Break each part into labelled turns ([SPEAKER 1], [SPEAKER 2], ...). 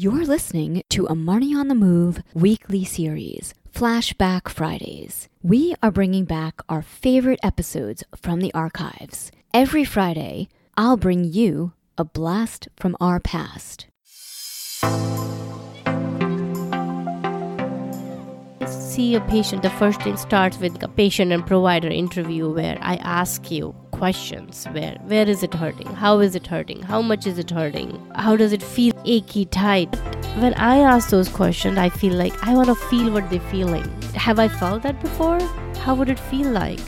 [SPEAKER 1] You're listening to a Marnie on the Move weekly series, Flashback Fridays. We are bringing back our favorite episodes from the archives. Every Friday, I'll bring you a blast from our past.
[SPEAKER 2] see a patient, the first thing starts with a patient and provider interview where I ask you questions where where is it hurting? How is it hurting? How much is it hurting? How does it feel achy tight? When I ask those questions, I feel like I want to feel what they're feeling. Have I felt that before? How would it feel like?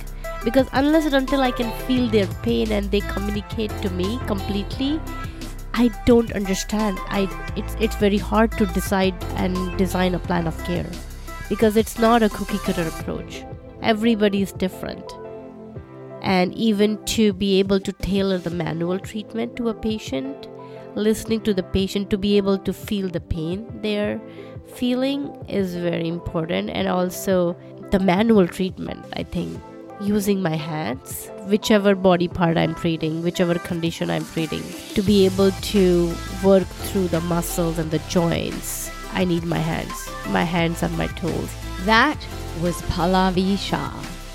[SPEAKER 2] Because unless and until I can feel their pain and they communicate to me completely, I don't understand. I it's it's very hard to decide and design a plan of care because it's not a cookie cutter approach. Everybody is different. And even to be able to tailor the manual treatment to a patient, listening to the patient to be able to feel the pain they're feeling is very important. And also the manual treatment, I think, using my hands, whichever body part I'm treating, whichever condition I'm treating, to be able to work through the muscles and the joints I need my hands. My hands are my tools.
[SPEAKER 1] That was Pallavi Shah.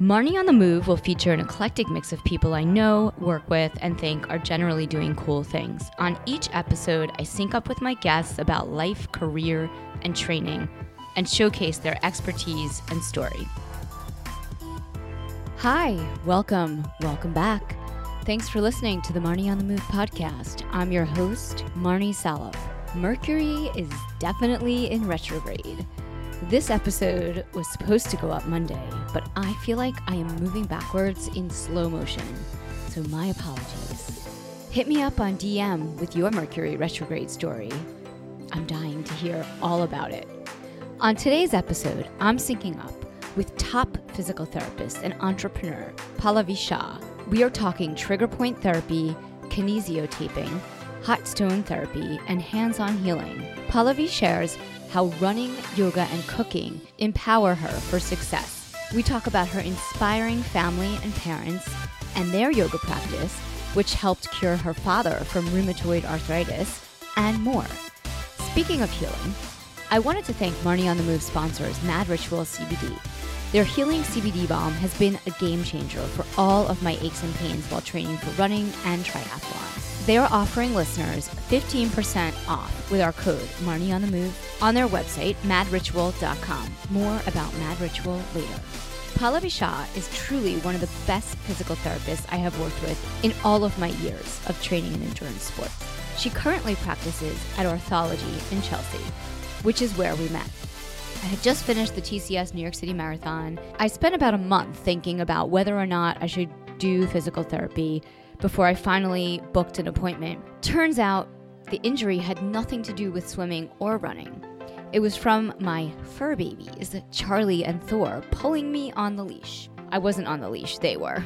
[SPEAKER 1] Marnie on the Move will feature an eclectic mix of people I know, work with, and think are generally doing cool things. On each episode, I sync up with my guests about life, career, and training, and showcase their expertise and story. Hi, welcome, welcome back. Thanks for listening to the Marnie on the Move podcast. I'm your host, Marnie Salup. Mercury is definitely in retrograde. This episode was supposed to go up Monday, but I feel like I am moving backwards in slow motion, so my apologies. Hit me up on DM with your Mercury retrograde story. I'm dying to hear all about it. On today's episode, I'm syncing up with top physical therapist and entrepreneur Pallavi Shah. We are talking trigger point therapy, kinesiotaping, hot stone therapy, and hands on healing. Pallavi shares how running, yoga, and cooking empower her for success. We talk about her inspiring family and parents and their yoga practice, which helped cure her father from rheumatoid arthritis, and more. Speaking of healing, I wanted to thank Marnie on the Move sponsors, Mad Ritual CBD. Their healing CBD balm has been a game changer for all of my aches and pains while training for running and triathlon. They are offering listeners 15% off with our code Marnie on the Move on their website, madritual.com. More about Mad Ritual later. Pallavi Shah is truly one of the best physical therapists I have worked with in all of my years of training in endurance sports. She currently practices at Orthology in Chelsea, which is where we met. I had just finished the TCS New York City Marathon. I spent about a month thinking about whether or not I should do physical therapy before I finally booked an appointment. Turns out the injury had nothing to do with swimming or running. It was from my fur babies, Charlie and Thor, pulling me on the leash. I wasn't on the leash, they were.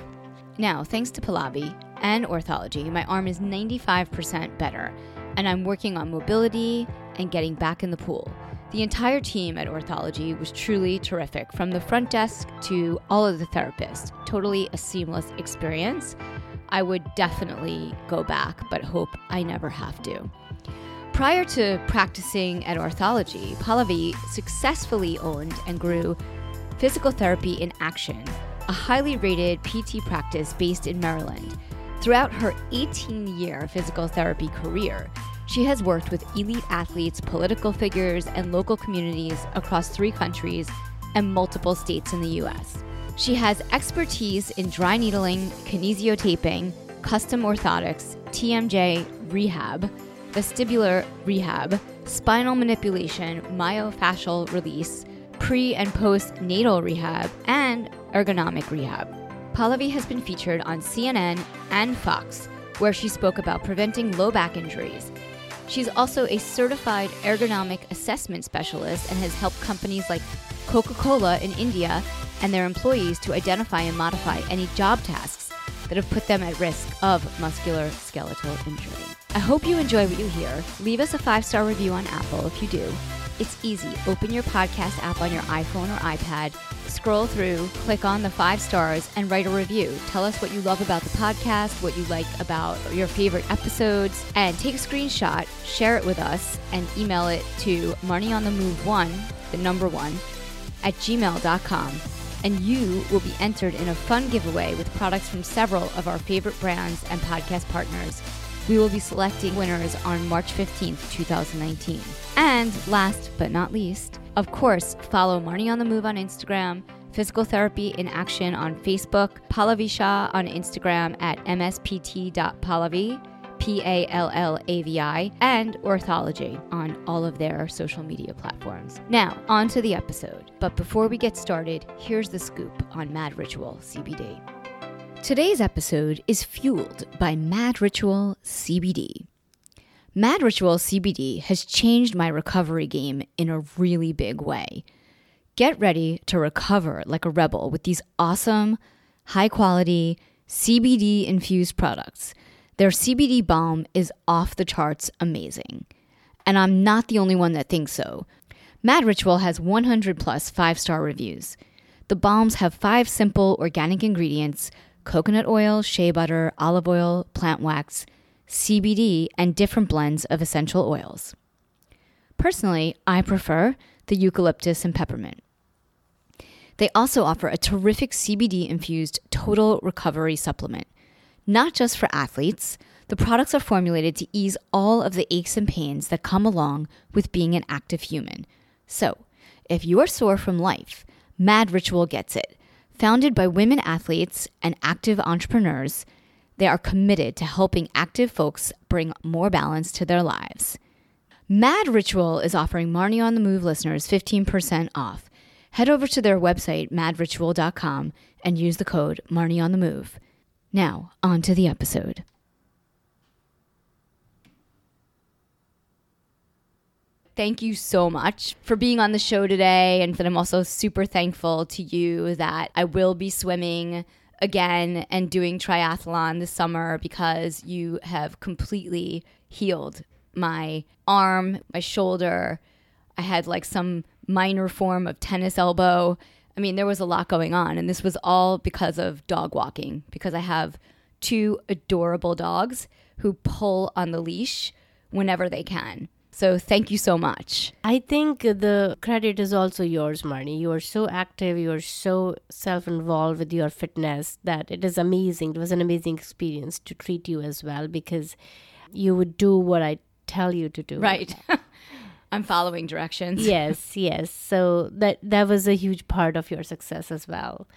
[SPEAKER 1] Now, thanks to Pallavi and orthology, my arm is 95% better, and I'm working on mobility and getting back in the pool. The entire team at Orthology was truly terrific, from the front desk to all of the therapists. Totally a seamless experience. I would definitely go back, but hope I never have to. Prior to practicing at Orthology, Pallavi successfully owned and grew Physical Therapy in Action, a highly rated PT practice based in Maryland. Throughout her 18 year physical therapy career, she has worked with elite athletes, political figures, and local communities across three countries and multiple states in the US. She has expertise in dry needling, kinesiotaping, custom orthotics, TMJ rehab, vestibular rehab, spinal manipulation, myofascial release, pre and post natal rehab, and ergonomic rehab. Pallavi has been featured on CNN and Fox, where she spoke about preventing low back injuries. She's also a certified ergonomic assessment specialist and has helped companies like Coca Cola in India and their employees to identify and modify any job tasks that have put them at risk of musculoskeletal injury. I hope you enjoy what you hear. Leave us a five star review on Apple if you do. It's easy. Open your podcast app on your iPhone or iPad, scroll through, click on the five stars, and write a review. Tell us what you love about the podcast, what you like about your favorite episodes, and take a screenshot, share it with us, and email it to marnieonthemove1, the number one, at gmail.com. And you will be entered in a fun giveaway with products from several of our favorite brands and podcast partners. We will be selecting winners on March 15th, 2019. And last but not least, of course, follow Marnie on the Move on Instagram, Physical Therapy in Action on Facebook, Pallavi Shah on Instagram at mspt.pallavi, P A L L A V I, and Orthology on all of their social media platforms. Now, on to the episode. But before we get started, here's the scoop on Mad Ritual CBD. Today's episode is fueled by Mad Ritual CBD. Mad Ritual CBD has changed my recovery game in a really big way. Get ready to recover like a rebel with these awesome, high quality, CBD infused products. Their CBD balm is off the charts amazing. And I'm not the only one that thinks so. Mad Ritual has 100 plus five star reviews. The balms have five simple organic ingredients coconut oil, shea butter, olive oil, plant wax, CBD, and different blends of essential oils. Personally, I prefer the eucalyptus and peppermint. They also offer a terrific CBD infused total recovery supplement. Not just for athletes, the products are formulated to ease all of the aches and pains that come along with being an active human. So, if you are sore from life, Mad Ritual gets it. Founded by women athletes and active entrepreneurs, they are committed to helping active folks bring more balance to their lives. Mad Ritual is offering Marnie on the Move listeners 15% off. Head over to their website, madritual.com, and use the code Marnie on the Move. Now, on to the episode. Thank you so much for being on the show today. And that I'm also super thankful to you that I will be swimming again and doing triathlon this summer because you have completely healed my arm, my shoulder. I had like some minor form of tennis elbow. I mean, there was a lot going on, and this was all because of dog walking, because I have two adorable dogs who pull on the leash whenever they can. So thank you so much.
[SPEAKER 2] I think the credit is also yours, Marnie. You are so active, you are so self involved with your fitness that it is amazing. It was an amazing experience to treat you as well because you would do what I tell you to do.
[SPEAKER 1] Right. I'm following directions.
[SPEAKER 2] yes, yes. So that that was a huge part of your success as well.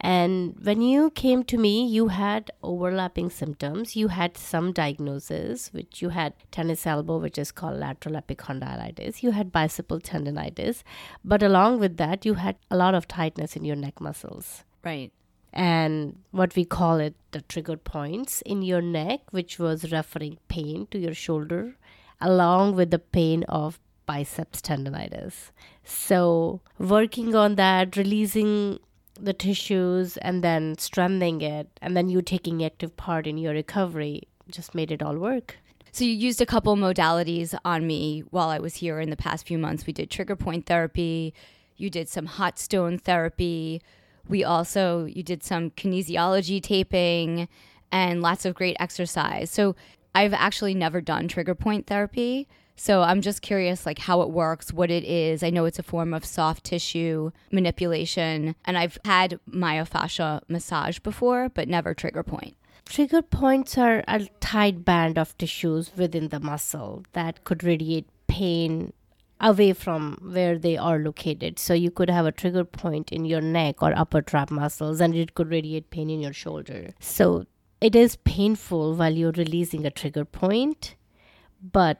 [SPEAKER 2] And when you came to me, you had overlapping symptoms. You had some diagnosis, which you had tennis elbow, which is called lateral epicondylitis. You had bicipital tendonitis. But along with that, you had a lot of tightness in your neck muscles.
[SPEAKER 1] Right.
[SPEAKER 2] And what we call it the trigger points in your neck, which was referring pain to your shoulder, along with the pain of biceps tendonitis. So, working on that, releasing the tissues and then strengthening it and then you taking active part in your recovery just made it all work.
[SPEAKER 1] So you used a couple modalities on me while I was here in the past few months. We did trigger point therapy, you did some hot stone therapy. We also you did some kinesiology taping and lots of great exercise. So I've actually never done trigger point therapy. So I'm just curious like how it works, what it is. I know it's a form of soft tissue manipulation and I've had myofascia massage before, but never trigger point.
[SPEAKER 2] Trigger points are a tight band of tissues within the muscle that could radiate pain away from where they are located. So you could have a trigger point in your neck or upper trap muscles and it could radiate pain in your shoulder. So it is painful while you're releasing a trigger point, but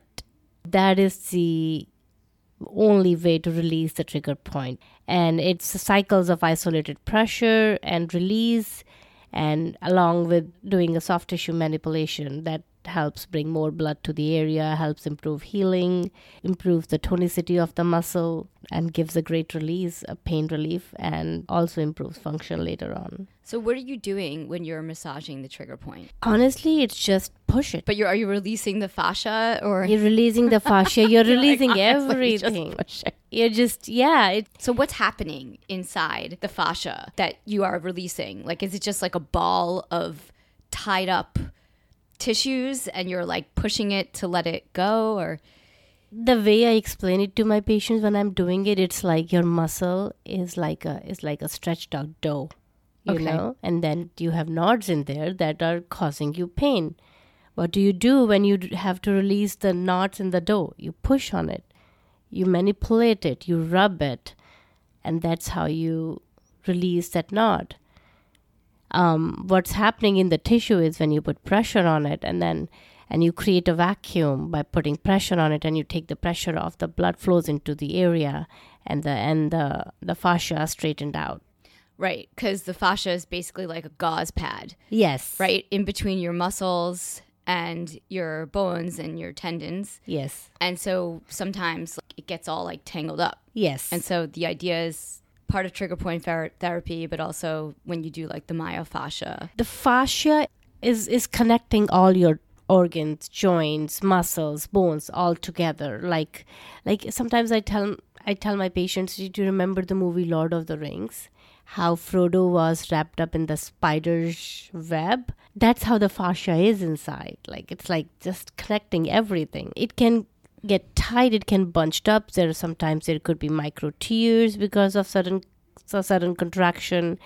[SPEAKER 2] that is the only way to release the trigger point. And it's cycles of isolated pressure and release, and along with doing a soft tissue manipulation that helps bring more blood to the area, helps improve healing, improves the tonicity of the muscle, and gives a great release, a pain relief, and also improves function later on.
[SPEAKER 1] So, what are you doing when you're massaging the trigger point?
[SPEAKER 2] Honestly, it's just push it.
[SPEAKER 1] But you're are you releasing the fascia or
[SPEAKER 2] You're releasing the fascia. You're releasing
[SPEAKER 1] honestly, just
[SPEAKER 2] everything.
[SPEAKER 1] push it.
[SPEAKER 2] You're just yeah. It,
[SPEAKER 1] So what's happening inside the fascia that you are releasing? Like is it just like a ball of tied up tissues and you're like pushing it to let it go or
[SPEAKER 2] the way I explain it to my patients when I'm doing it, it's like your muscle is like a is like a stretched out dough, you
[SPEAKER 1] Okay.
[SPEAKER 2] know, and then you have knots in there that are causing you pain. What do you do when you have to release the knots in the dough? You push on it, you manipulate it, you rub it, and that's how you release that knot. Um, what's happening in the tissue is when you put pressure on it and then and you create a vacuum by putting pressure on it and you take the pressure off the blood flows into the area and the and the the fascia are straightened out
[SPEAKER 1] right cuz the fascia is basically like a gauze pad,
[SPEAKER 2] yes
[SPEAKER 1] right? In between your muscles and your bones and your tendons.
[SPEAKER 2] yes
[SPEAKER 1] And so sometimes like, it gets all like tangled up.
[SPEAKER 2] yes
[SPEAKER 1] And so the idea is part of trigger point ther- therapy, but also when you do like the myofascia.
[SPEAKER 2] the fascia is is connecting all your organs joints muscles bones all together. Like like sometimes i tell i tell my patients do you remember the movie lord of the rings? How frodo was wrapped up in the spider's web? That's how the fascia is inside. Like it's like just connecting everything. It can get tight it can bunched up there sometimes there could be micro tears because of sudden so sudden contraction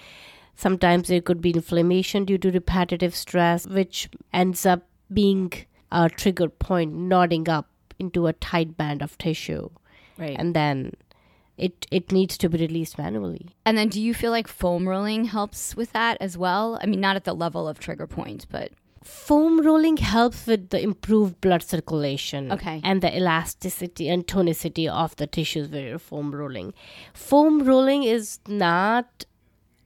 [SPEAKER 2] Sometimes there could be inflammation due to repetitive stress, which ends up being a trigger point, nodding up into a tight band of tissue.
[SPEAKER 1] Right. And,
[SPEAKER 2] And then it, it needs to be released manually.
[SPEAKER 1] and then do you feel like foam rolling helps with that as well? I mean, not at the level of trigger point, but
[SPEAKER 2] Foam rolling helps with the improved blood circulation
[SPEAKER 1] Okay.
[SPEAKER 2] and the elasticity and tonicity of the tissues where you're foam rolling. Foam rolling is not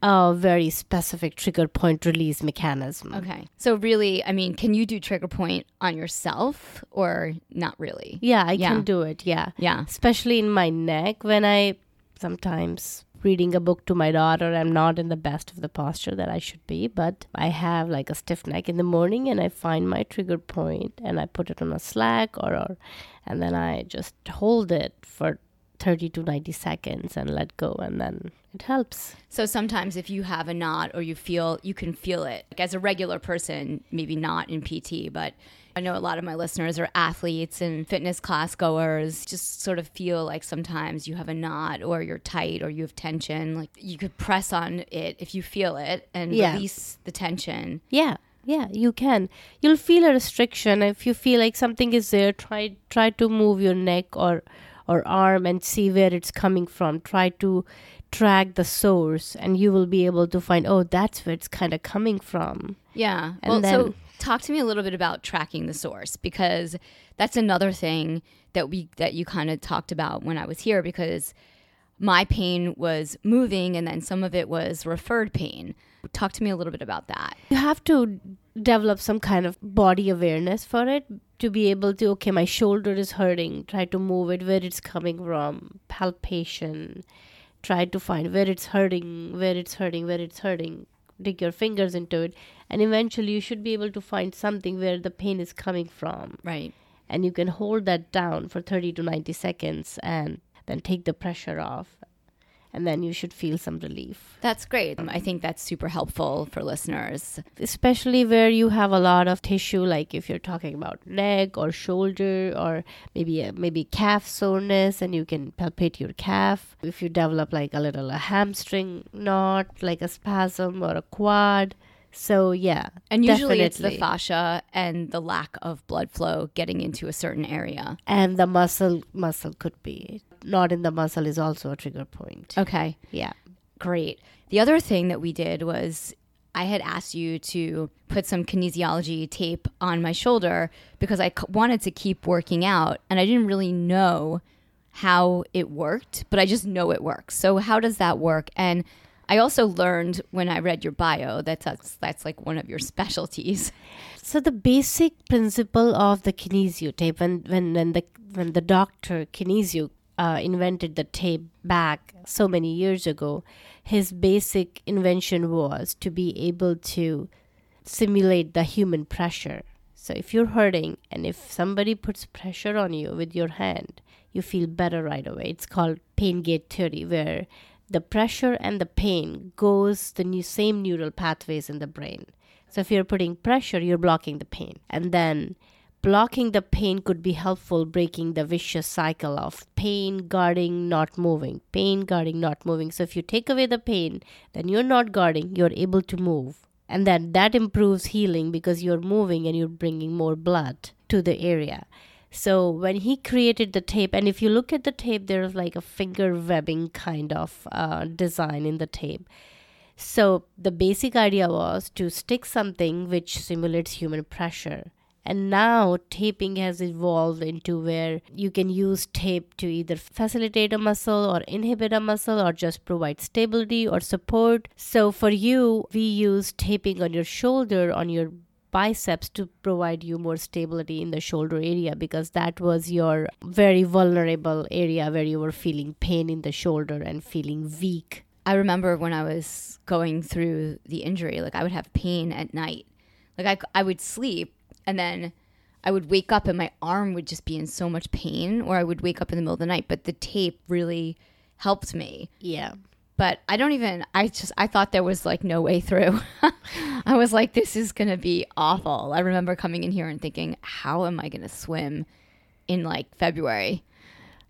[SPEAKER 2] a very specific trigger point release mechanism.
[SPEAKER 1] okay. So really, I mean, can you do trigger point on yourself or not really?
[SPEAKER 2] Yeah, I
[SPEAKER 1] Yeah.
[SPEAKER 2] can do it. Yeah.
[SPEAKER 1] Yeah.
[SPEAKER 2] especially in my neck when I sometimes reading a book to my daughter. I'm not in the best of the posture that I should be but I have like a stiff neck in the morning and I find my trigger point and I put it on a slack or, or and then I just hold it for 30 to 90 seconds and let go and then it helps.
[SPEAKER 1] So sometimes if you have a knot or you feel you can feel it. Like as a regular person, maybe not in PT, but I know a lot of my listeners are athletes and fitness class goers. Just sort of feel like sometimes you have a knot or you're tight or you have tension. Like you could press on it if you feel it and
[SPEAKER 2] Yeah.
[SPEAKER 1] release the tension.
[SPEAKER 2] Yeah, yeah, you can. You'll feel a restriction if you feel like something is there. Try try to move your neck or or arm and see where it's coming from. Try to track the source, and you will be able to find. Oh, that's where it's kind of coming from.
[SPEAKER 1] Yeah.
[SPEAKER 2] And
[SPEAKER 1] well, so
[SPEAKER 2] then-
[SPEAKER 1] talk to me a little bit about tracking the source because that's another thing that we that you kind of talked about when I was here because my pain was moving and then some of it was referred pain. Talk to me a little bit about that.
[SPEAKER 2] You have to develop some kind of body awareness for it to be able to. Okay, my shoulder is hurting. Try to move it where it's coming from. Palpation. Try to find where it's hurting, where it's hurting, where it's hurting. Dig your fingers into it, and eventually you should be able to find something where the pain is coming from.
[SPEAKER 1] Right.
[SPEAKER 2] And you can hold that down for 30 to 90 seconds and then take the pressure off. And then you should feel some relief.
[SPEAKER 1] That's great. I think that's super helpful for listeners.
[SPEAKER 2] especially where you have a lot of tissue like if you're talking about neck or shoulder or maybe a, maybe calf soreness and you can palpate your calf if you develop like a little a hamstring knot like a spasm or a quad so yeah
[SPEAKER 1] And usually it's the fascia and the lack of blood flow getting into a certain area.
[SPEAKER 2] and the muscle muscle could be knot in the muscle is also a trigger point
[SPEAKER 1] Okay.
[SPEAKER 2] yeah
[SPEAKER 1] Great. The other thing that we did was I had asked you to put some kinesiology tape on my shoulder because I c- wanted to keep working out and I didn't really know how it worked, but I just know it works. So, how does that work? And I also learned when I read your bio that that's, that's like one of your specialties.
[SPEAKER 2] So the basic principle of the kinesio tape, when when when the when the doctor kinesio uh, invented the tape back so many years ago, his basic invention was to be able to simulate the human pressure. So if you're hurting and if somebody puts pressure on you with your hand, you feel better right away. It's called pain gate theory, where the pressure and the pain goes the same neural pathways in the brain. So if you're putting pressure, you're blocking the pain. And then blocking the pain could be helpful breaking the vicious cycle of pain guarding not moving pain guarding not moving. So if you take away the pain then you're not guarding you're able to move. And then that improves healing because you're moving and you're bringing more blood to the area. So when he created the tape and if you look at the tape there's like a finger webbing kind of uh, design in the tape. So the basic idea was to stick something which simulates human pressure and now taping has evolved into where you can use tape to either facilitate a muscle or inhibit a muscle or just provide stability or support. So for you, we use taping on your shoulder, on your biceps to provide you more stability in the shoulder area because that was your very vulnerable area where you were feeling pain in the shoulder and feeling weak.
[SPEAKER 1] I remember when I was going through the injury, like I would have pain at night. Like I, I would sleep and then I would wake up and my arm would just be in so much pain, or I would wake up in the middle of the night. But the tape really helped me.
[SPEAKER 2] Yeah.
[SPEAKER 1] But I don't even, I just, I thought there was like no way through. I was like, this is going to be awful. I remember coming in here and thinking, how am I going to swim in like February?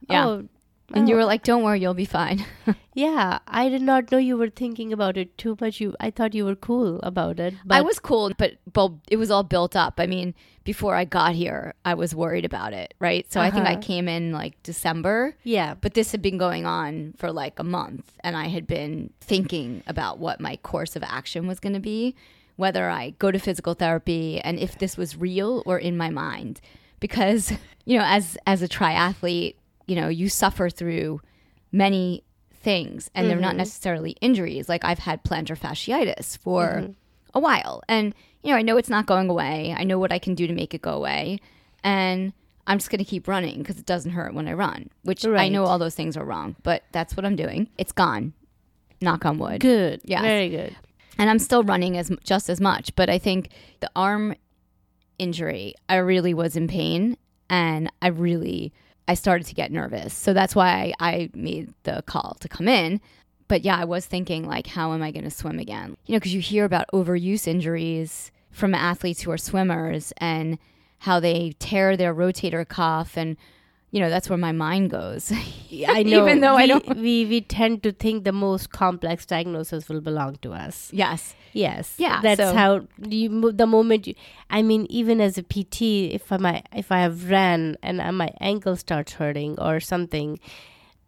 [SPEAKER 1] Yeah.
[SPEAKER 2] Oh,
[SPEAKER 1] and you
[SPEAKER 2] oh.
[SPEAKER 1] were like, don't worry, you'll be fine.
[SPEAKER 2] Yeah, I did not know you were thinking about it too much. You, I thought you were cool about it. But
[SPEAKER 1] I was cool, but, but it was all built up. I mean, before I got here, I was worried about it, right? So I think I
[SPEAKER 2] Uh-huh.
[SPEAKER 1] came in like December.
[SPEAKER 2] yeah,
[SPEAKER 1] But this had been going on for like a month, and I had been thinking about what my course of action was going to be, whether I go to physical therapy, and if this was real or in my mind. Because you know, as as a triathlete, you know, you suffer through many things, and they're not mm-hmm. necessarily injuries. Like I've had plantar fasciitis for mm-hmm. a while, and you know, I know it's not going away. I know what I can do to make it go away, and I'm just going to keep running because it doesn't hurt when I run, which I know all those things are wrong, but that's what I'm doing. It's gone. Knock on wood.
[SPEAKER 2] good.
[SPEAKER 1] Yeah.
[SPEAKER 2] very good.
[SPEAKER 1] And I'm still running as just as much, but I think the arm injury, I really was in pain and I really I started to get nervous. So that's why I made the call to come in. But yeah, I was thinking like how am I going to swim again? You know, cuz you hear about overuse injuries from athletes who are swimmers and how they tear their rotator cuff and you know, that's where my mind goes.
[SPEAKER 2] I know.
[SPEAKER 1] Even though
[SPEAKER 2] we,
[SPEAKER 1] I don't
[SPEAKER 2] we we tend to think the most complex diagnosis will belong to us.
[SPEAKER 1] Yes.
[SPEAKER 2] Yes.
[SPEAKER 1] Yeah,
[SPEAKER 2] That's
[SPEAKER 1] so-
[SPEAKER 2] how you the moment you. I mean, even as a PT, if I might, if I have ran and my ankle starts hurting or something,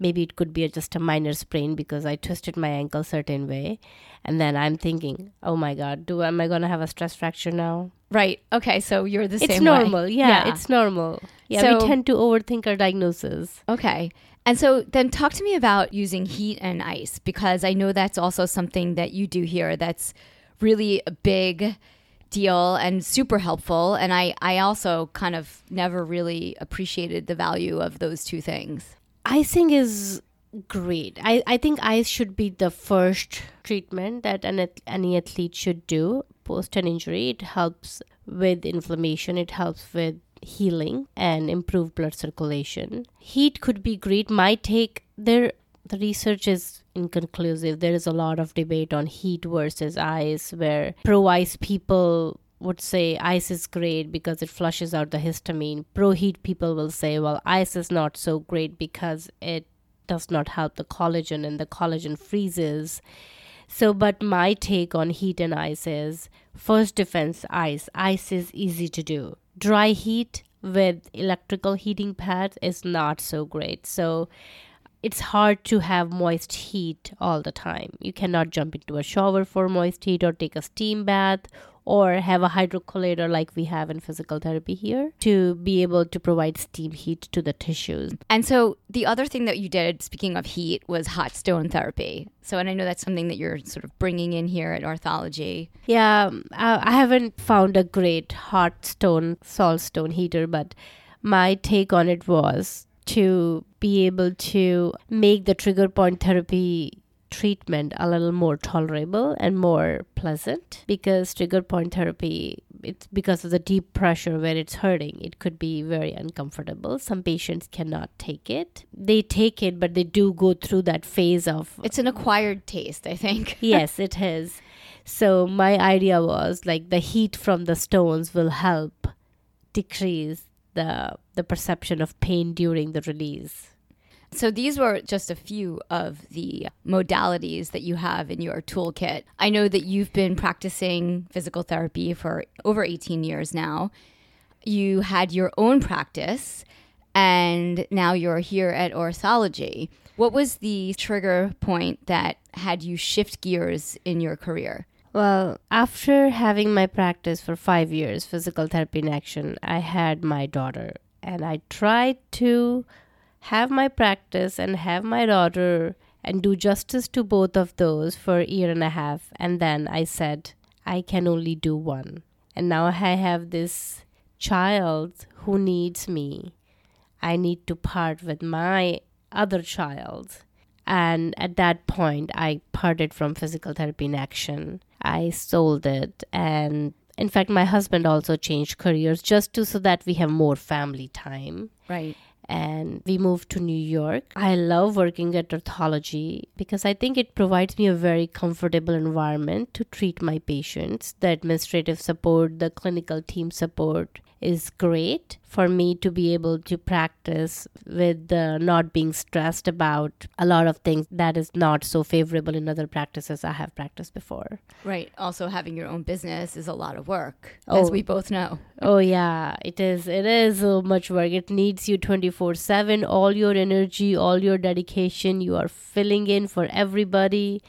[SPEAKER 2] maybe it could be just a minor sprain because I twisted my ankle certain way, and then I'm thinking, oh my god, do am I gonna have a stress fracture now?
[SPEAKER 1] Right. Okay, so you're the
[SPEAKER 2] It's
[SPEAKER 1] same way.
[SPEAKER 2] normal. Yeah, it's normal. Yeah,
[SPEAKER 1] So-
[SPEAKER 2] we tend to overthink our diagnosis.
[SPEAKER 1] Okay. And so then talk to me about using heat and ice because I know that's also something that you do here that's really a big deal and super helpful. And I, I also kind of never really appreciated the value of those two things.
[SPEAKER 2] icing is great. I, I think ice should be the first treatment that an, any athlete should do post an injury. It helps with inflammation, it helps with healing and improve blood circulation. Heat could be great. My take there the research is inconclusive. There is a lot of debate on heat versus ice where pro ice people would say ice is great because it flushes out the histamine. Pro heat people will say, well, ice is not so great because it does not help the collagen and the collagen freezes. So, but my take on heat and ice is first defense ice. Ice is easy to do. Dry heat with electrical heating pads is not so great. So, it's hard to have moist heat all the time. You cannot jump into a shower for moist heat or take a steam bath or have a hydrocollator like we have in physical therapy here to be able to provide steam heat to the tissues.
[SPEAKER 1] And so the other thing that you did, speaking of heat, was hot stone therapy. So, and I know that's something that you're sort of bringing in here at Orthology.
[SPEAKER 2] Yeah, um, I I haven't found a great hot stone, salt stone heater, but my take on it was to be able to make the trigger point therapy treatment a little more tolerable and more pleasant because trigger point therapy it's because of the deep pressure where it's hurting it could be very uncomfortable. Some patients cannot take it. They take it but they do go through that phase of
[SPEAKER 1] It's an acquired taste, I think.
[SPEAKER 2] yes it is so my idea was like the heat from the stones will help decrease the the perception of pain during the release
[SPEAKER 1] So these were just a few of the modalities that you have in your toolkit. I know that you've been practicing physical therapy for over 18 years now. You had your own practice and now you're here at Orthology. What was the trigger point that had you shift gears in your career?
[SPEAKER 2] Well, after having my practice for five years, physical therapy in action, I had my daughter. And I tried to have my practice and have my daughter and do justice to both of those for a year and a half. And then I said, I can only do one. And now I have this child who needs me. I need to part with my other child. And at that point, I parted from physical therapy in action. I sold it. And in fact, my husband also changed careers just to so that we have more family time
[SPEAKER 1] Right.
[SPEAKER 2] And we moved to New York. I love working at Orthology because I think it provides me a very comfortable environment to treat my patients. The administrative support, the clinical team support is great for me to be able to practice with uh, not being stressed about a lot of things that is not so favorable in other practices I have practiced before.
[SPEAKER 1] Right. Also, having your own business is a lot of work,
[SPEAKER 2] Oh.
[SPEAKER 1] as we both know.
[SPEAKER 2] Oh yeah, it is. It is so much work. It needs you twenty four seven. All your energy, all your dedication. You are filling in for everybody.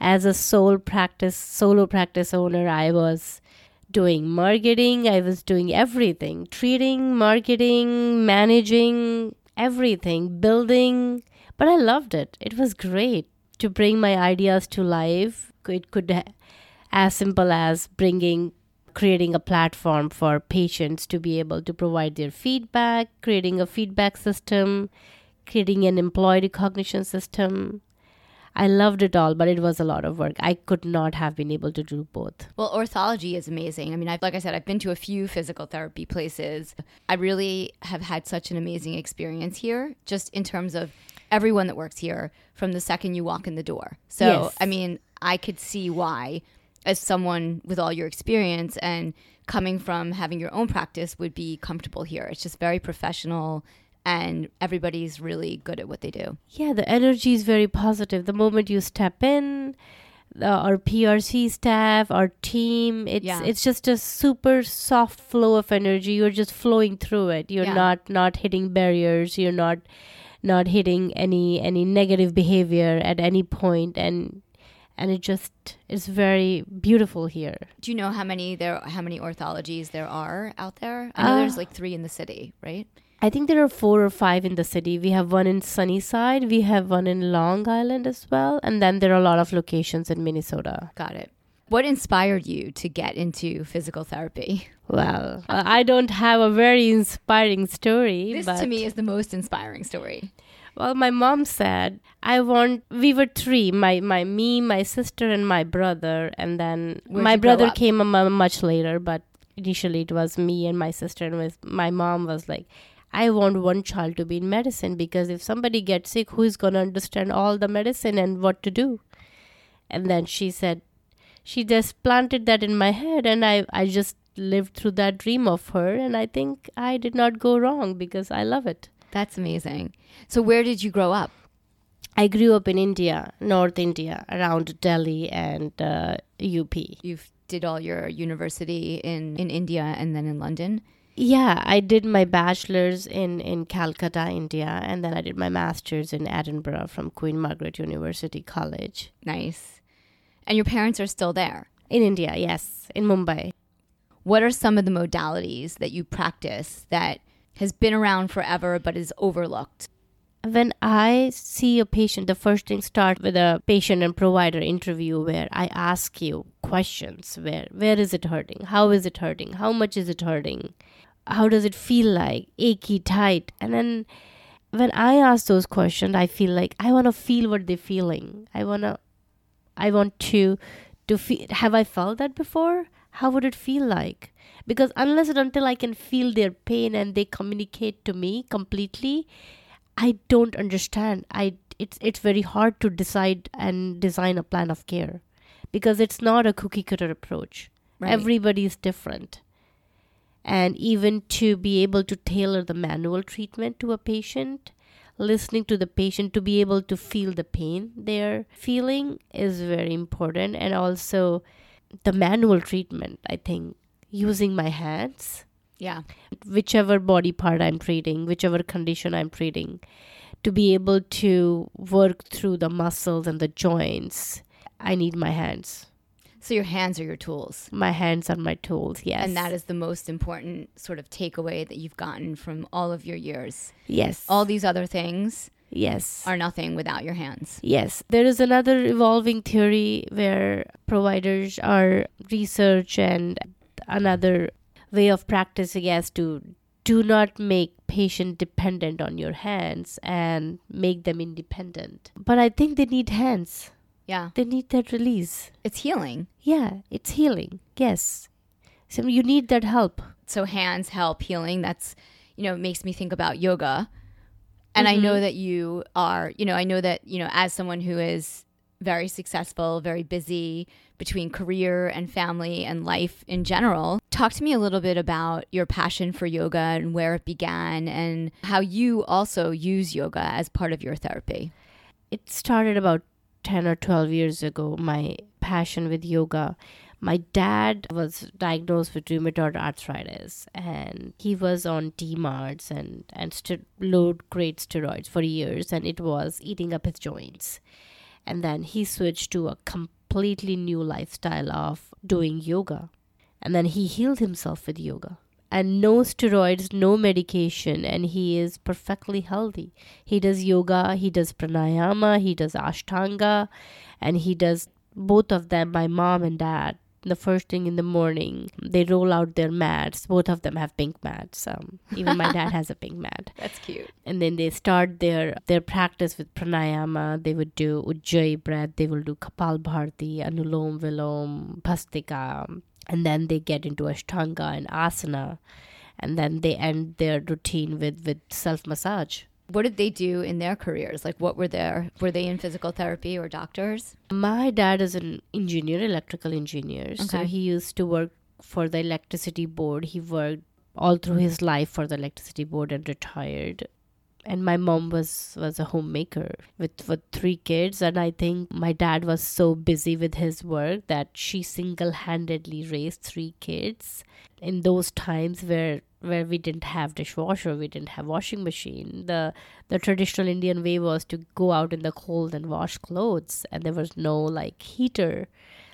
[SPEAKER 2] As a sole practice, solo practice owner, I was doing marketing. I was doing everything: treating, marketing, managing, everything, building. But I loved it. It was great to bring my ideas to life. It could, as simple as bringing creating a platform for patients to be able to provide their feedback, creating a feedback system, creating an employee recognition system. I loved it all, but it was a lot of work. I could not have been able to do both.
[SPEAKER 1] Well, orthology is amazing. I mean, I've, like I said, I've been to a few physical therapy places. I really have had such an amazing experience here, just in terms of everyone that works here from the second you walk in the door. So,
[SPEAKER 2] Yes.
[SPEAKER 1] I mean, I could see why, as someone with all your experience and coming from having your own practice, would be comfortable here. It's just very professional. And everybody's really good at what they do.
[SPEAKER 2] Yeah, the energy is very positive. The moment you step in, the, our PRC staff, our team, it's
[SPEAKER 1] Yeah.
[SPEAKER 2] it's just a super soft flow of energy. You're just flowing through it. You're
[SPEAKER 1] Yeah.
[SPEAKER 2] not not hitting barriers. You're not not hitting any any negative behavior at any point and and it just is very beautiful here.
[SPEAKER 1] Do you know how many there how many orthologies there are out there? I know
[SPEAKER 2] Uh,
[SPEAKER 1] there's like three in the city, right?
[SPEAKER 2] I think there are four or five in the city. We have one in Sunnyside, we have one in Long Island as well, and then there are a lot of locations in Minnesota.
[SPEAKER 1] Got it. What inspired you to get into physical therapy?
[SPEAKER 2] Well, uh, I don't have a very inspiring story.
[SPEAKER 1] This
[SPEAKER 2] but,
[SPEAKER 1] to me is the most inspiring story.
[SPEAKER 2] well, my mom said I want. We were three: my my me, my sister, and my brother. And then
[SPEAKER 1] Where'd
[SPEAKER 2] my brother came a much later, but initially it was me and my sister. And with my mom was like, I want one child to be in medicine because if somebody gets sick, who is gonna understand all the medicine and what to do? And then she said, she just planted that in my head, and I I just lived through that dream of her, and I think I did not go wrong because I love it.
[SPEAKER 1] That's amazing. So where did you grow up?
[SPEAKER 2] I grew up in India, North India, around Delhi and uh, UP.
[SPEAKER 1] You did all your university in in India and then in London.
[SPEAKER 2] Yeah, I did my bachelor's in, in Calcutta, India, and then I did my master's in Edinburgh from Queen Margaret University College.
[SPEAKER 1] Nice. And your parents are still there.
[SPEAKER 2] In India, yes. In Mumbai.
[SPEAKER 1] What are some of the modalities that you practice that has been around forever but is overlooked?
[SPEAKER 2] When I see a patient, the first thing starts with a patient and provider interview where I ask you questions where where is it hurting? How is it hurting? How much is it hurting? How does it feel like? Achy, tight. And then when I ask those questions, I feel like I want to feel what they're feeling. I want to I want to to feel have I felt that before? How would it feel like? Because unless and until I can feel their pain and they communicate to me completely, I don't understand. I it's it's very hard to decide and design a plan of care because it's not a cookie cutter approach.
[SPEAKER 1] Right.
[SPEAKER 2] Everybody is different. And even to be able to tailor the manual treatment to a patient, listening to the patient to be able to feel the pain they're feeling is very important. And also the manual treatment, I think, using my hands
[SPEAKER 1] Yeah.
[SPEAKER 2] whichever body part I'm treating, whichever condition I'm treating, to be able to work through the muscles and the joints, I need my hands.
[SPEAKER 1] So your hands are your tools.
[SPEAKER 2] My hands are my tools, yes.
[SPEAKER 1] And that is the most important sort of takeaway that you've gotten from all of your years.
[SPEAKER 2] yes.
[SPEAKER 1] All these other things
[SPEAKER 2] yes.
[SPEAKER 1] are nothing without your hands.
[SPEAKER 2] Yes, there is another evolving theory where providers are research and another way of practicing as to do not make patient dependent on your hands and make them independent. But I think they need hands.
[SPEAKER 1] Yeah.
[SPEAKER 2] They need that release.
[SPEAKER 1] It's healing.
[SPEAKER 2] Yeah, it's healing. Yes. So you need that help.
[SPEAKER 1] So hands help healing. That's, you know, it makes me think about yoga. And I know mm-hmm. that you are, you know, I know that, you know, as someone who is very successful, very busy between career and family and life in general, talk to me a little bit about your passion for yoga and where it began and how you also use yoga as part of your therapy.
[SPEAKER 2] it started about 10 or 12 years ago my passion with yoga. My dad was diagnosed with rheumatoid arthritis and he was on DMARDs and, and st- low grade steroids for years and it was eating up his joints. And then he switched to a completely new lifestyle of doing yoga. And then he healed himself with yoga and no steroids no medication. And he is perfectly healthy. He does yoga he does pranayama he does ashtanga and he does both of them my mom and dad the first thing in the morning they roll out their mats. Both of them have pink mats um, even my dad has a pink mat.
[SPEAKER 1] That's cute.
[SPEAKER 2] and then they start their their practice with pranayama. They would do ujjayi breath. They will do kapal bhati anulom vilom bhastika and then they get into ashtanga and asana. And then they end their routine with with self massage
[SPEAKER 1] What did they do in their careers? Like, what were their, were they in physical therapy or doctors?
[SPEAKER 2] my dad is an engineer electrical engineer so he used to work for the electricity board he worked all through his life for the electricity board and retired and my mom was was a homemaker with with three kids. And i think my dad was so busy with his work that she single-handedly raised three kids in those times where where we didn't have dishwasher we didn't have washing machine. The the traditional indian way was to go out in the cold and wash clothes and there was no like heater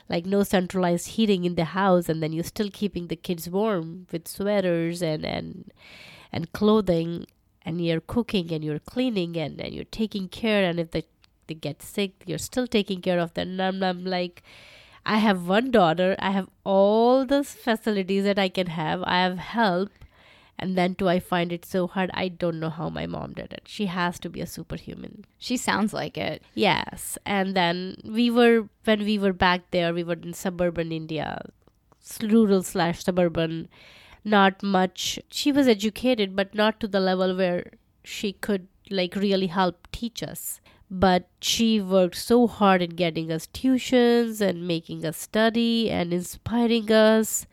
[SPEAKER 2] like no centralized heating in the house and then you're still keeping the kids warm with sweaters and and and clothing and you're cooking and you're cleaning and, and you're taking care and if they, they get sick you're still taking care of them. And I'm, I'm like i have one daughter. I have all the facilities that i can have. I have help. And then do i find it so hard? I don't know how my mom did it. She has to be a superhuman.
[SPEAKER 1] She sounds like it.
[SPEAKER 2] Yes, and then we were when we were back there, we were in suburban India, rural slash suburban. Not much. She was educated, but not to the level where she could like really help teach us. But she worked so hard in getting us tuitions and making us study and inspiring us.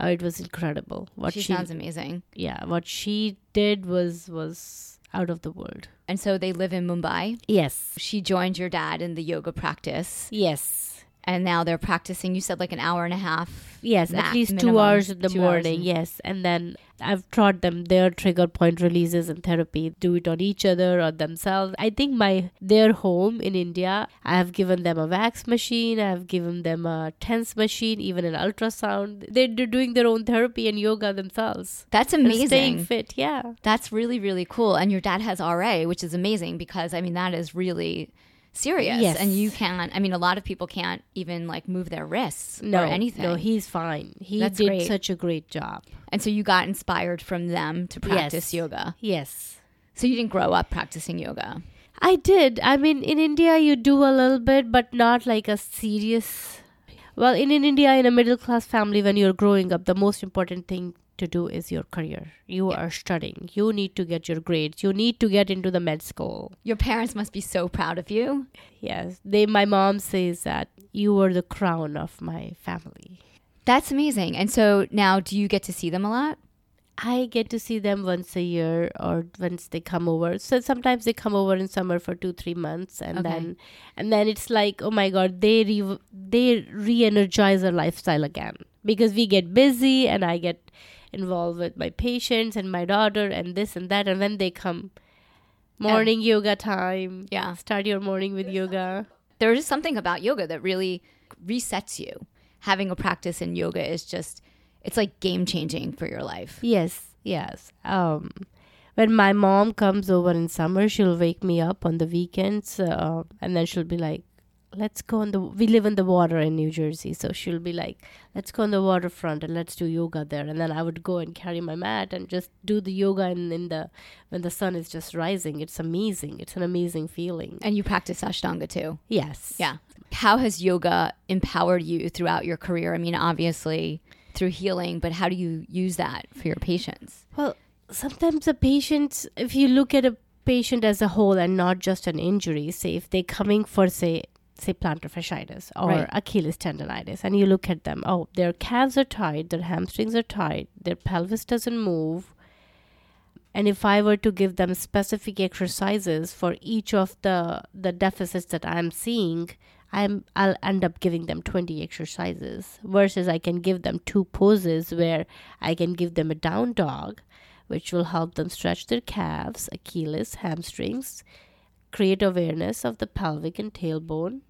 [SPEAKER 2] Uh, it was incredible. What
[SPEAKER 1] she
[SPEAKER 2] she,
[SPEAKER 1] sounds amazing.
[SPEAKER 2] yeah, what she did was was out of the world.
[SPEAKER 1] And so they live in Mumbai.
[SPEAKER 2] Yes,
[SPEAKER 1] She joined your dad in the yoga practice.
[SPEAKER 2] yes.
[SPEAKER 1] And now they're practicing. You said like an hour and a half.
[SPEAKER 2] Yes,
[SPEAKER 1] max-
[SPEAKER 2] at least
[SPEAKER 1] minimum,
[SPEAKER 2] two hours in the morning.
[SPEAKER 1] in-
[SPEAKER 2] Yes, and then I've taught them their trigger point releases in therapy. Do it on each other or themselves. I think my their home in India. I have given them a wax machine. I have given them a TENS machine, even an ultrasound. They're, doing their own therapy and yoga themselves.
[SPEAKER 1] That's
[SPEAKER 2] And
[SPEAKER 1] amazing.
[SPEAKER 2] Staying fit, yeah.
[SPEAKER 1] That's really, really cool. And your dad has RA, which is amazing because I mean that is really serious.
[SPEAKER 2] Yes.
[SPEAKER 1] And you can't I mean a lot of people can't even like move their wrists
[SPEAKER 2] No,
[SPEAKER 1] or anything.
[SPEAKER 2] no, he's fine. He
[SPEAKER 1] That's
[SPEAKER 2] did
[SPEAKER 1] great.
[SPEAKER 2] such a great job.
[SPEAKER 1] and so you got inspired from them to practice
[SPEAKER 2] Yes.
[SPEAKER 1] yoga.
[SPEAKER 2] Yes.
[SPEAKER 1] So you didn't grow up practicing yoga.
[SPEAKER 2] I did. I mean, in India, you do a little bit, but not like a serious. Well, in, in India, in a middle class family, when you're growing up, the most important thing to do is your career. You
[SPEAKER 1] Yeah.
[SPEAKER 2] are studying. You need to get your grades. You need to get into the med school.
[SPEAKER 1] Your parents must be so proud of you.
[SPEAKER 2] Yes, they. My mom says that you were the crown of my family.
[SPEAKER 1] That's amazing. And so now do you get to see them a lot?
[SPEAKER 2] I get to see them once a year or once they come over. So sometimes they come over in summer for two, three months, and
[SPEAKER 1] Okay.
[SPEAKER 2] then and then it's like, oh my god, they re- they re-energize our lifestyle again because we get busy and I get involved with my patients and my daughter and this and that, and then they come morning yoga time.
[SPEAKER 1] Yeah.
[SPEAKER 2] start your morning with yoga.
[SPEAKER 1] There is something about yoga that really resets you. Having a practice in yoga is just it's like game changing for your life.
[SPEAKER 2] Yes, yes. Um, when my mom comes over in summer, she'll wake me up on the weekends, uh, and then she'll be like, "Let's go on the." We live in the water in New Jersey, so she'll be like, "Let's go on the waterfront and let's do yoga there." And then I would go and carry my mat and just do the yoga in, in the when the sun is just rising. It's amazing. It's an amazing feeling.
[SPEAKER 1] And you practice Ashtanga too.
[SPEAKER 2] Yes.
[SPEAKER 1] Yeah. How has yoga empowered you throughout your career? I mean, obviously through healing, but how do you use that for your patients?
[SPEAKER 2] Well, sometimes the patients, if you look at a patient as a whole and not just an injury, say if they're coming for say say plantar fasciitis or
[SPEAKER 1] Right.
[SPEAKER 2] Achilles tendonitis, and you look at them, oh, their calves are tight, their hamstrings are tight, their pelvis doesn't move. And if I were to give them specific exercises for each of the the deficits that I'm seeing, I'm I'll end up giving them 20 exercises versus I can give them two poses where I can give them a down dog which will help them stretch their calves, Achilles, hamstrings, create awareness of the pelvic and tailbone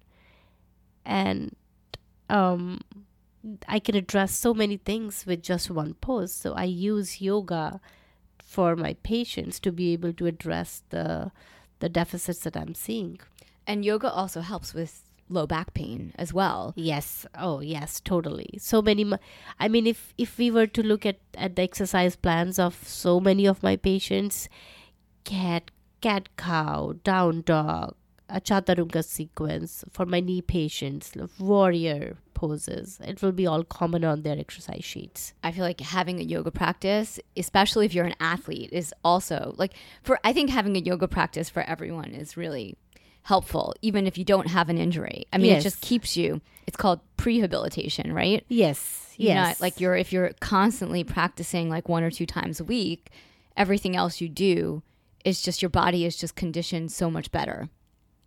[SPEAKER 2] and um I can address so many things with just one pose. So I use yoga for my patients to be able to address the the deficits that I'm seeing.
[SPEAKER 1] And yoga also helps with low back pain as well.
[SPEAKER 2] Yes. Oh, yes, totally. So many. I mean, if if we were to look at at the exercise plans of so many of my patients, cat, cat, cow, down dog, a chaturanga sequence for my knee patients, warrior poses. It will be all common on their exercise sheets.
[SPEAKER 1] I feel like having a yoga practice, especially if you're an athlete, is also like for I think having a yoga practice for everyone is really helpful, even if you don't have an injury. I mean,
[SPEAKER 2] Yes.
[SPEAKER 1] it just keeps you. It's called prehabilitation, right?
[SPEAKER 2] Yes.
[SPEAKER 1] You're
[SPEAKER 2] yes.
[SPEAKER 1] not- like you're if you're constantly practicing like one or two times a week, everything else you do is just your body is just conditioned so much better.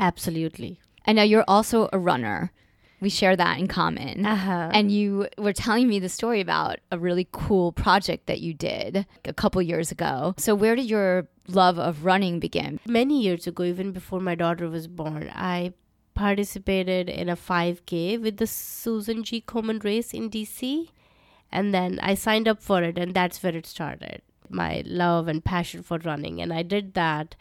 [SPEAKER 2] Absolutely.
[SPEAKER 1] And now you're also a runner. We share that in common.
[SPEAKER 2] Uh-huh.
[SPEAKER 1] And you were telling me the story about a really cool project that you did a couple years ago. So, where did your love of running begin?
[SPEAKER 2] many years ago, even before my daughter was born, I participated in a 5K with the Susan G. Komen race in DC. And then I signed up for it, and that's where it started my love and passion for running. And I did that.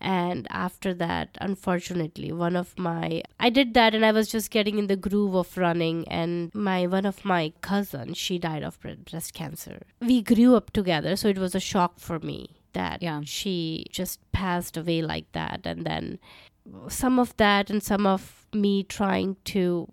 [SPEAKER 2] And after that, unfortunately, one of my I did that and I was just getting in the groove of running and my one of my cousins, she died of breast cancer. We grew up together, so it was a shock for me that
[SPEAKER 1] Yeah.
[SPEAKER 2] she just passed away like that and then some of that and some of me trying to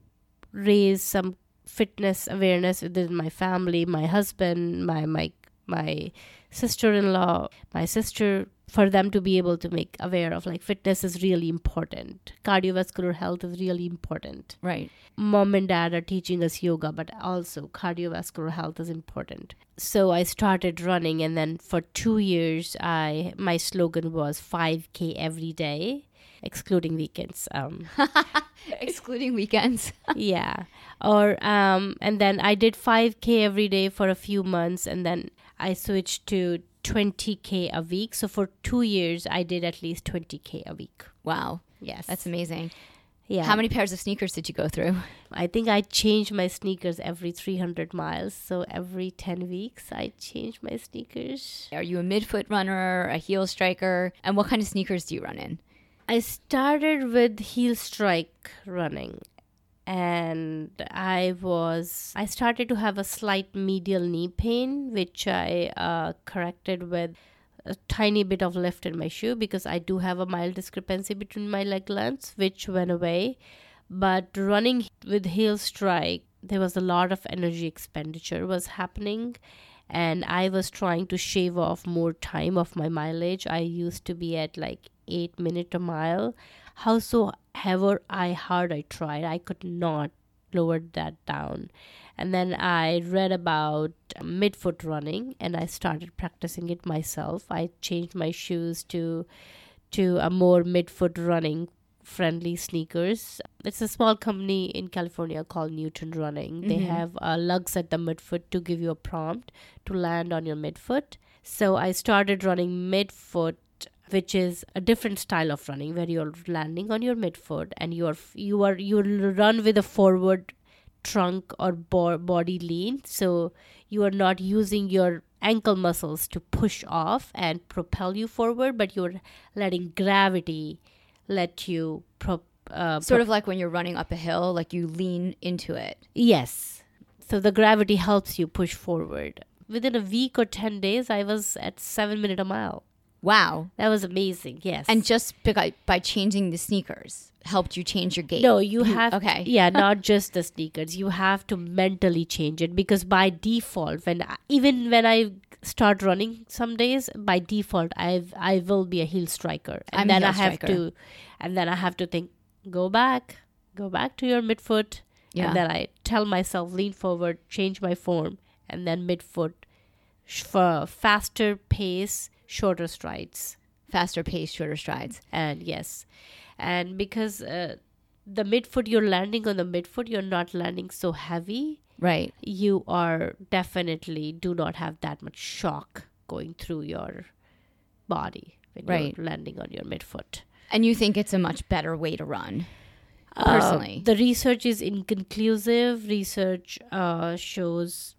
[SPEAKER 2] raise some fitness awareness within my family, my husband, my my my sister-in-law, my sister for them to be able to make aware of like fitness is really important. Cardiovascular health is really important.
[SPEAKER 1] Right.
[SPEAKER 2] Mom and dad are teaching us yoga, but also cardiovascular health is important. So I started running and then for 2 years I my slogan was 5k every day excluding weekends. Um,
[SPEAKER 1] Excluding weekends.
[SPEAKER 2] yeah. Or um, and then I did 5k every day for a few months, and then I switched to 20k a week. So for two years, I did at least 20k a week.
[SPEAKER 1] wow.
[SPEAKER 2] Yes,
[SPEAKER 1] That's amazing.
[SPEAKER 2] yeah.
[SPEAKER 1] How many pairs of sneakers did you go through?
[SPEAKER 2] I think I change my sneakers every 300 miles. So every 10 weeks, I change my sneakers.
[SPEAKER 1] Are you a midfoot runner, a heel striker? And what kind of sneakers do you run in?
[SPEAKER 2] I started with heel strike running and I was I started to have a slight medial knee pain which I uh, corrected with a tiny bit of lift in my shoe because I do have a mild discrepancy between my leg lengths which went away but running with heel strike there was a lot of energy expenditure was happening and I was trying to shave off more time of my mileage. I used to be at like eight minute a mile. Howsoever I hard I tried, I could not lower that down. And then I read about midfoot running and I started practicing it myself. I changed my shoes to to a more midfoot running friendly sneakers. It's a small company in California called Newton Running. They
[SPEAKER 1] Mhm.
[SPEAKER 2] have uh, lugs at the midfoot to give you a prompt to land on your midfoot. So I started running midfoot, which is a different style of running where you're landing on your midfoot and you're you are you run with a forward trunk or bo- body lean. So you are not using your ankle muscles to push off and propel you forward, but you're letting gravity let you prop. Uh,
[SPEAKER 1] Sort of like when you're running up a hill, like you lean into it.
[SPEAKER 2] Yes. So the gravity helps you push forward. Within a week or 10 days, I was at seven minute a mile.
[SPEAKER 1] Wow.
[SPEAKER 2] That was amazing. Yes.
[SPEAKER 1] And just by, by changing the sneakers helped you change your gait.
[SPEAKER 2] no, you have,
[SPEAKER 1] okay.
[SPEAKER 2] yeah, not just the sneakers. You have to mentally change it because by default, when I, even when I start running some days, by default, I I will be a heel striker, and
[SPEAKER 1] I'm
[SPEAKER 2] then
[SPEAKER 1] heel
[SPEAKER 2] I have
[SPEAKER 1] striker.
[SPEAKER 2] to, and then I have to think, go back, go back to your midfoot,
[SPEAKER 1] Yeah.
[SPEAKER 2] and then I tell myself lean forward, change my form, and then midfoot for faster pace, shorter strides.
[SPEAKER 1] Faster pace, shorter strides.
[SPEAKER 2] And yes, and because uh, the midfoot, you're landing on the midfoot, you're not landing so heavy.
[SPEAKER 1] Right.
[SPEAKER 2] You are definitely do not have that much shock going through your body when
[SPEAKER 1] Right.
[SPEAKER 2] you're landing on your midfoot.
[SPEAKER 1] And you think it's a much better way to run.
[SPEAKER 2] Uh,
[SPEAKER 1] Personally.
[SPEAKER 2] the research is inconclusive. Research uh, shows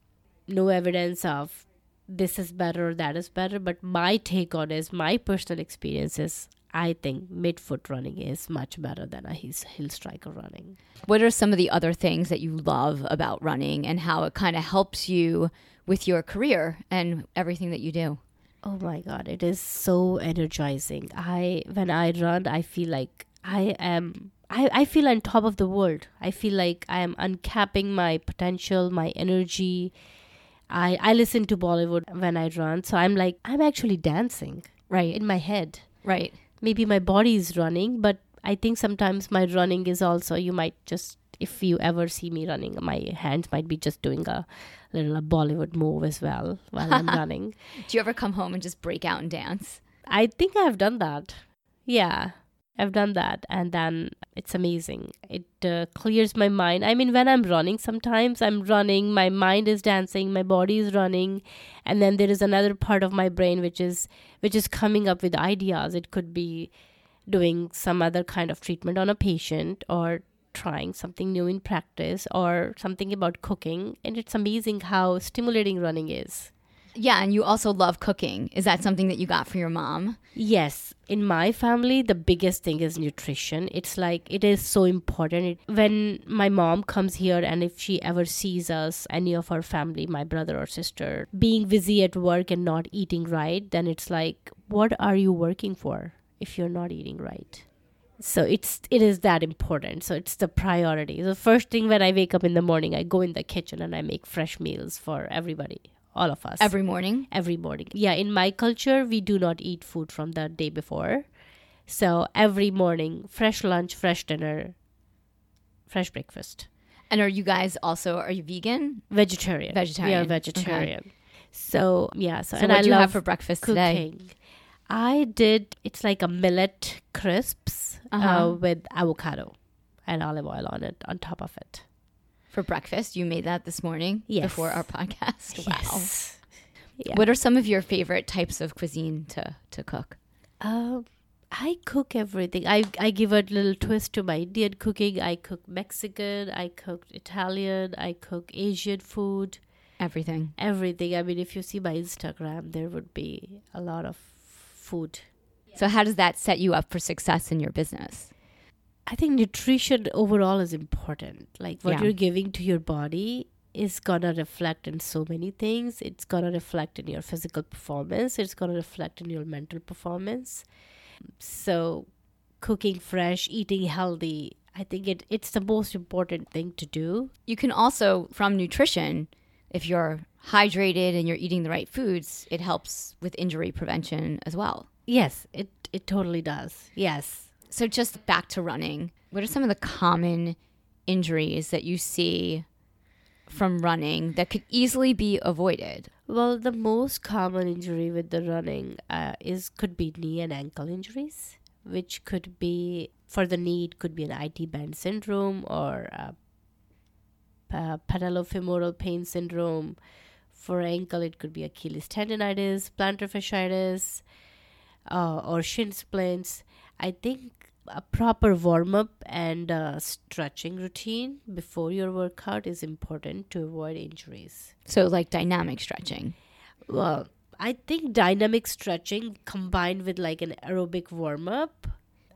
[SPEAKER 2] no evidence of this is better or that is better. But my take on is my personal experience is I think midfoot running is much better than a heel, heel striker running.
[SPEAKER 1] What are some of the other things that you love about running and how it kind of helps you with your career and everything that you do?
[SPEAKER 2] Oh my god, it is so energizing. I when I run, I feel like I am I, I feel on top of the world. I feel like I am uncapping my potential, my energy. I I listen to Bollywood when I run, so I'm like I'm actually dancing
[SPEAKER 1] Right.
[SPEAKER 2] in my head.
[SPEAKER 1] Right.
[SPEAKER 2] Maybe my body is running, but I think sometimes my running is also you might just if you ever see me running, my hands might be just doing a little Bollywood move as well while I'm running.
[SPEAKER 1] Do you ever come home and just break out and dance?
[SPEAKER 2] I think I've done that. Yeah, I've done that, and then it's amazing. It uh, clears my mind. I mean, when I'm running, sometimes I'm running, my mind is dancing, my body is running, and then there is another part of my brain which is which is coming up with ideas. It could be doing some other kind of treatment on a patient or trying something new in practice or something about cooking and it's amazing how stimulating running is
[SPEAKER 1] Yeah, and you also love cooking. Is that something that you got from your mom?
[SPEAKER 2] Yes, in my family, the biggest thing is nutrition. It's like it is so important. It, when my mom comes here, and if she ever sees us, any of our family, my brother or sister, being busy at work and not eating right, then it's like, what are you working for if you're not eating right? So it's it is that important. So it's the priority. The first thing when I wake up in the morning, I go in the kitchen and I make fresh meals for everybody, all of us
[SPEAKER 1] Every morning?
[SPEAKER 2] every morning. Yeah, in my culture, we do not eat food from the day before. So every morning, fresh lunch, fresh dinner, fresh breakfast.
[SPEAKER 1] And are you guys also are you vegan?
[SPEAKER 2] Vegetarian.
[SPEAKER 1] Vegetarian, okay.
[SPEAKER 2] vegetarian. So yeah, so,
[SPEAKER 1] So
[SPEAKER 2] and
[SPEAKER 1] what
[SPEAKER 2] I
[SPEAKER 1] do you
[SPEAKER 2] love
[SPEAKER 1] have for breakfast today?
[SPEAKER 2] cooking. I did. It's like a millet crisps. uh, with avocado and olive oil on it, on top of it.
[SPEAKER 1] For breakfast, you made that this morning
[SPEAKER 2] Yes.
[SPEAKER 1] before our podcast. Wow.
[SPEAKER 2] Yes. Yeah.
[SPEAKER 1] What are some of your favorite types of cuisine to, to cook?
[SPEAKER 2] Um, I cook everything. I I give a little twist to my Indian cooking. I cook Mexican. I cook Italian. I cook Asian food.
[SPEAKER 1] Everything.
[SPEAKER 2] Everything. I mean, if you see my Instagram, there would be a lot of food.
[SPEAKER 1] So, how does that set you up for success in your business?
[SPEAKER 2] I think nutrition overall is important. Like what
[SPEAKER 1] Yeah.
[SPEAKER 2] you're giving to your body is gonna reflect in so many things. It's gonna reflect in your physical performance. It's gonna reflect in your mental performance. So, cooking fresh, eating healthy, I think it, it's the most important thing to do.
[SPEAKER 1] You can also, from nutrition, if you're hydrated and you're eating the right foods, it helps with injury prevention as well.
[SPEAKER 2] Yes, it it totally does. Yes.
[SPEAKER 1] So, just back to running, what are some of the common injuries that you see from running that could easily be avoided?
[SPEAKER 2] Well, the most common injury with the running uh, is could be knee and ankle injuries, which could be for the knee it could be an IT band syndrome or uh, pa- patellofemoral pain syndrome. For ankle, it could be Achilles tendonitis, plantar fasciitis, uh, or shin splints. I think a proper warm up and uh, stretching routine before your workout is important to avoid injuries.
[SPEAKER 1] So, like dynamic stretching.
[SPEAKER 2] Well, I think dynamic stretching combined with like an aerobic warm up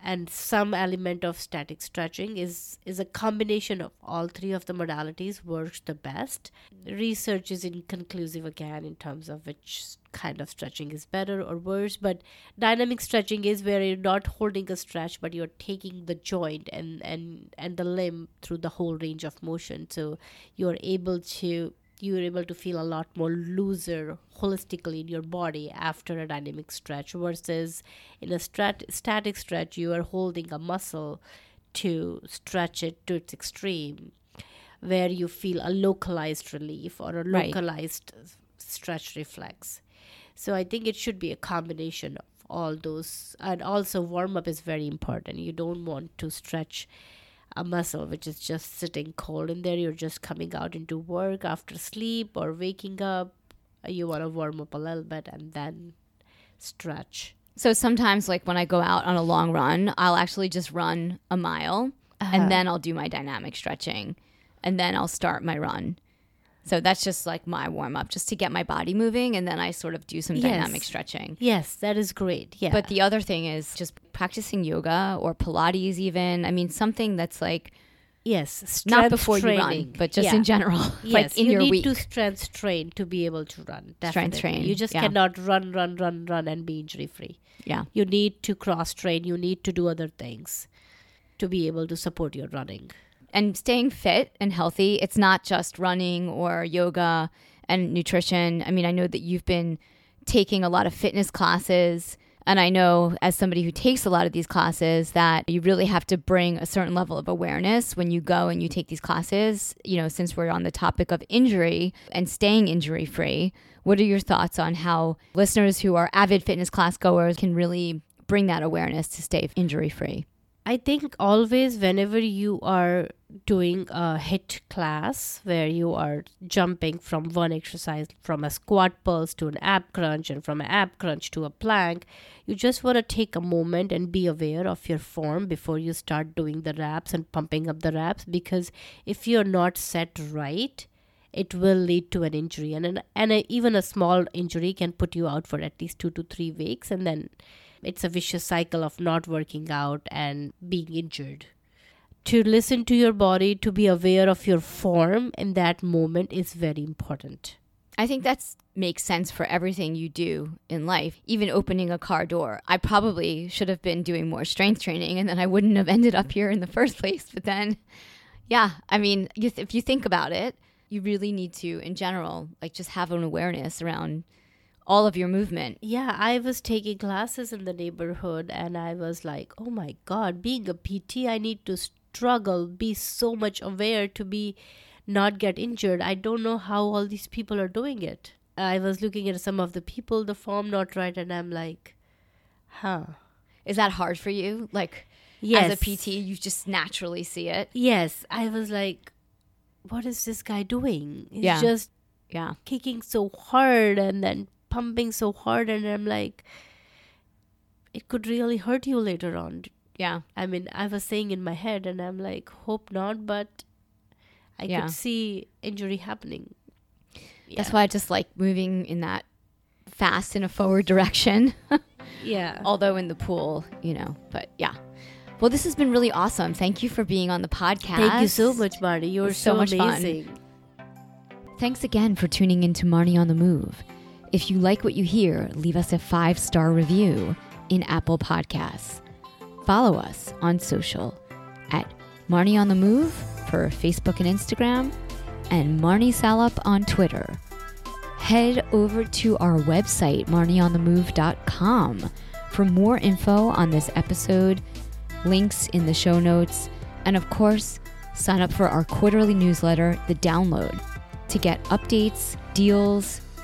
[SPEAKER 2] and some element of static stretching is is a combination of all three of the modalities works the best. Research is inconclusive again in terms of which kind of stretching is better or worse, but dynamic stretching is where you're not holding a stretch but you're taking the joint and and and the limb through the whole range of motion so you're able to you're able to feel a lot more looser holistically in your body after a dynamic stretch versus in a strat- static stretch you are holding a muscle to stretch it to its extreme where you feel a localized relief or a
[SPEAKER 1] Right.
[SPEAKER 2] localized stretch reflex so i think it should be a combination of all those and also warm up is very important you don't want to stretch a muscle which is just sitting cold in there. You're just coming out into work after sleep or waking up. You want to warm up a little bit and then stretch.
[SPEAKER 1] So, sometimes, like when I go out on a long run, I'll actually just run a mile
[SPEAKER 2] Uh-huh.
[SPEAKER 1] and then I'll do my dynamic stretching and then I'll start my run. So, that's just like my warm up, just to get my body moving. And then I sort of do some
[SPEAKER 2] Yes.
[SPEAKER 1] dynamic stretching.
[SPEAKER 2] Yes, that is great. Yeah.
[SPEAKER 1] But the other thing is just practicing yoga or Pilates, even. I mean, something that's like
[SPEAKER 2] yes,
[SPEAKER 1] not before
[SPEAKER 2] training.
[SPEAKER 1] you run, but just
[SPEAKER 2] Yeah.
[SPEAKER 1] in general,
[SPEAKER 2] Yes,
[SPEAKER 1] like in
[SPEAKER 2] you
[SPEAKER 1] your
[SPEAKER 2] need
[SPEAKER 1] week.
[SPEAKER 2] to strength train to be able to run.
[SPEAKER 1] Strength
[SPEAKER 2] definitely.
[SPEAKER 1] train,
[SPEAKER 2] You just
[SPEAKER 1] yeah.
[SPEAKER 2] cannot run, run, run, run, and be injury free.
[SPEAKER 1] yeah.
[SPEAKER 2] You need to cross train. You need to do other things to be able to support your running.
[SPEAKER 1] And staying fit and healthy, it's not just running or yoga and nutrition. I mean, I know that you've been taking a lot of fitness classes. And I know as somebody who takes a lot of these classes that you really have to bring a certain level of awareness when you go and you take these classes. You know, since we're on the topic of injury and staying injury free, what are your thoughts on how listeners who are avid fitness class goers can really bring that awareness to stay injury free?
[SPEAKER 2] I think always whenever you are doing a HIIT class where you are jumping from one exercise from a squat pulse to an ab crunch and from an ab crunch to a plank, you just want to take a moment and be aware of your form before you start doing the reps and pumping up the reps because if you're not set right, it will lead to an injury. And an, and a, even a small injury can put you out for at least 2 to 3 weeks and then it's a vicious cycle of not working out and being injured. To listen to your body, to be aware of your form in that moment is very important.
[SPEAKER 1] I think that makes sense for everything you do in life, even opening a car door. I probably should have been doing more strength training and then I wouldn't have ended up here in the first place. But then, yeah, I mean, if you think about it, you really need to, in general, like just have an awareness around all of your movement.
[SPEAKER 2] Yeah, I was taking classes in the neighborhood and I was like, oh my God, being a PT, I need to struggle, be so much aware to be not get injured. I don't know how all these people are doing it. I was looking at some of the people, the form not right, and I'm like, huh.
[SPEAKER 1] Is that hard for you? Like,
[SPEAKER 2] Yes.
[SPEAKER 1] As a PT, you just naturally see it.
[SPEAKER 2] Yes, I was like, what is this guy doing? He's
[SPEAKER 1] Yeah.
[SPEAKER 2] just
[SPEAKER 1] Yeah.
[SPEAKER 2] kicking so hard and then pumping so hard, and I'm like, it could really hurt you later on.
[SPEAKER 1] Yeah.
[SPEAKER 2] I mean, I was saying in my head, and I'm like, hope not, but I
[SPEAKER 1] Yeah.
[SPEAKER 2] could see injury happening.
[SPEAKER 1] That's why I just like moving in that fast in a forward direction.
[SPEAKER 2] Yeah.
[SPEAKER 1] Although in the pool, you know, but yeah. Well, this has been really awesome. Thank you for being on the podcast.
[SPEAKER 2] Thank you so much, Marty.
[SPEAKER 1] you're so
[SPEAKER 2] so,
[SPEAKER 1] much fun.
[SPEAKER 2] amazing.
[SPEAKER 1] Thanks again for tuning in to Marnie on the Move. If you like what you hear, leave us a five star review in Apple Podcasts. Follow us on social at Marnie on the Move for Facebook and Instagram, and Marnie Salup on Twitter. Head over to our website, marnieonthemove.com, for more info on this episode, links in the show notes, and of course, sign up for our quarterly newsletter, The Download to get updates, deals,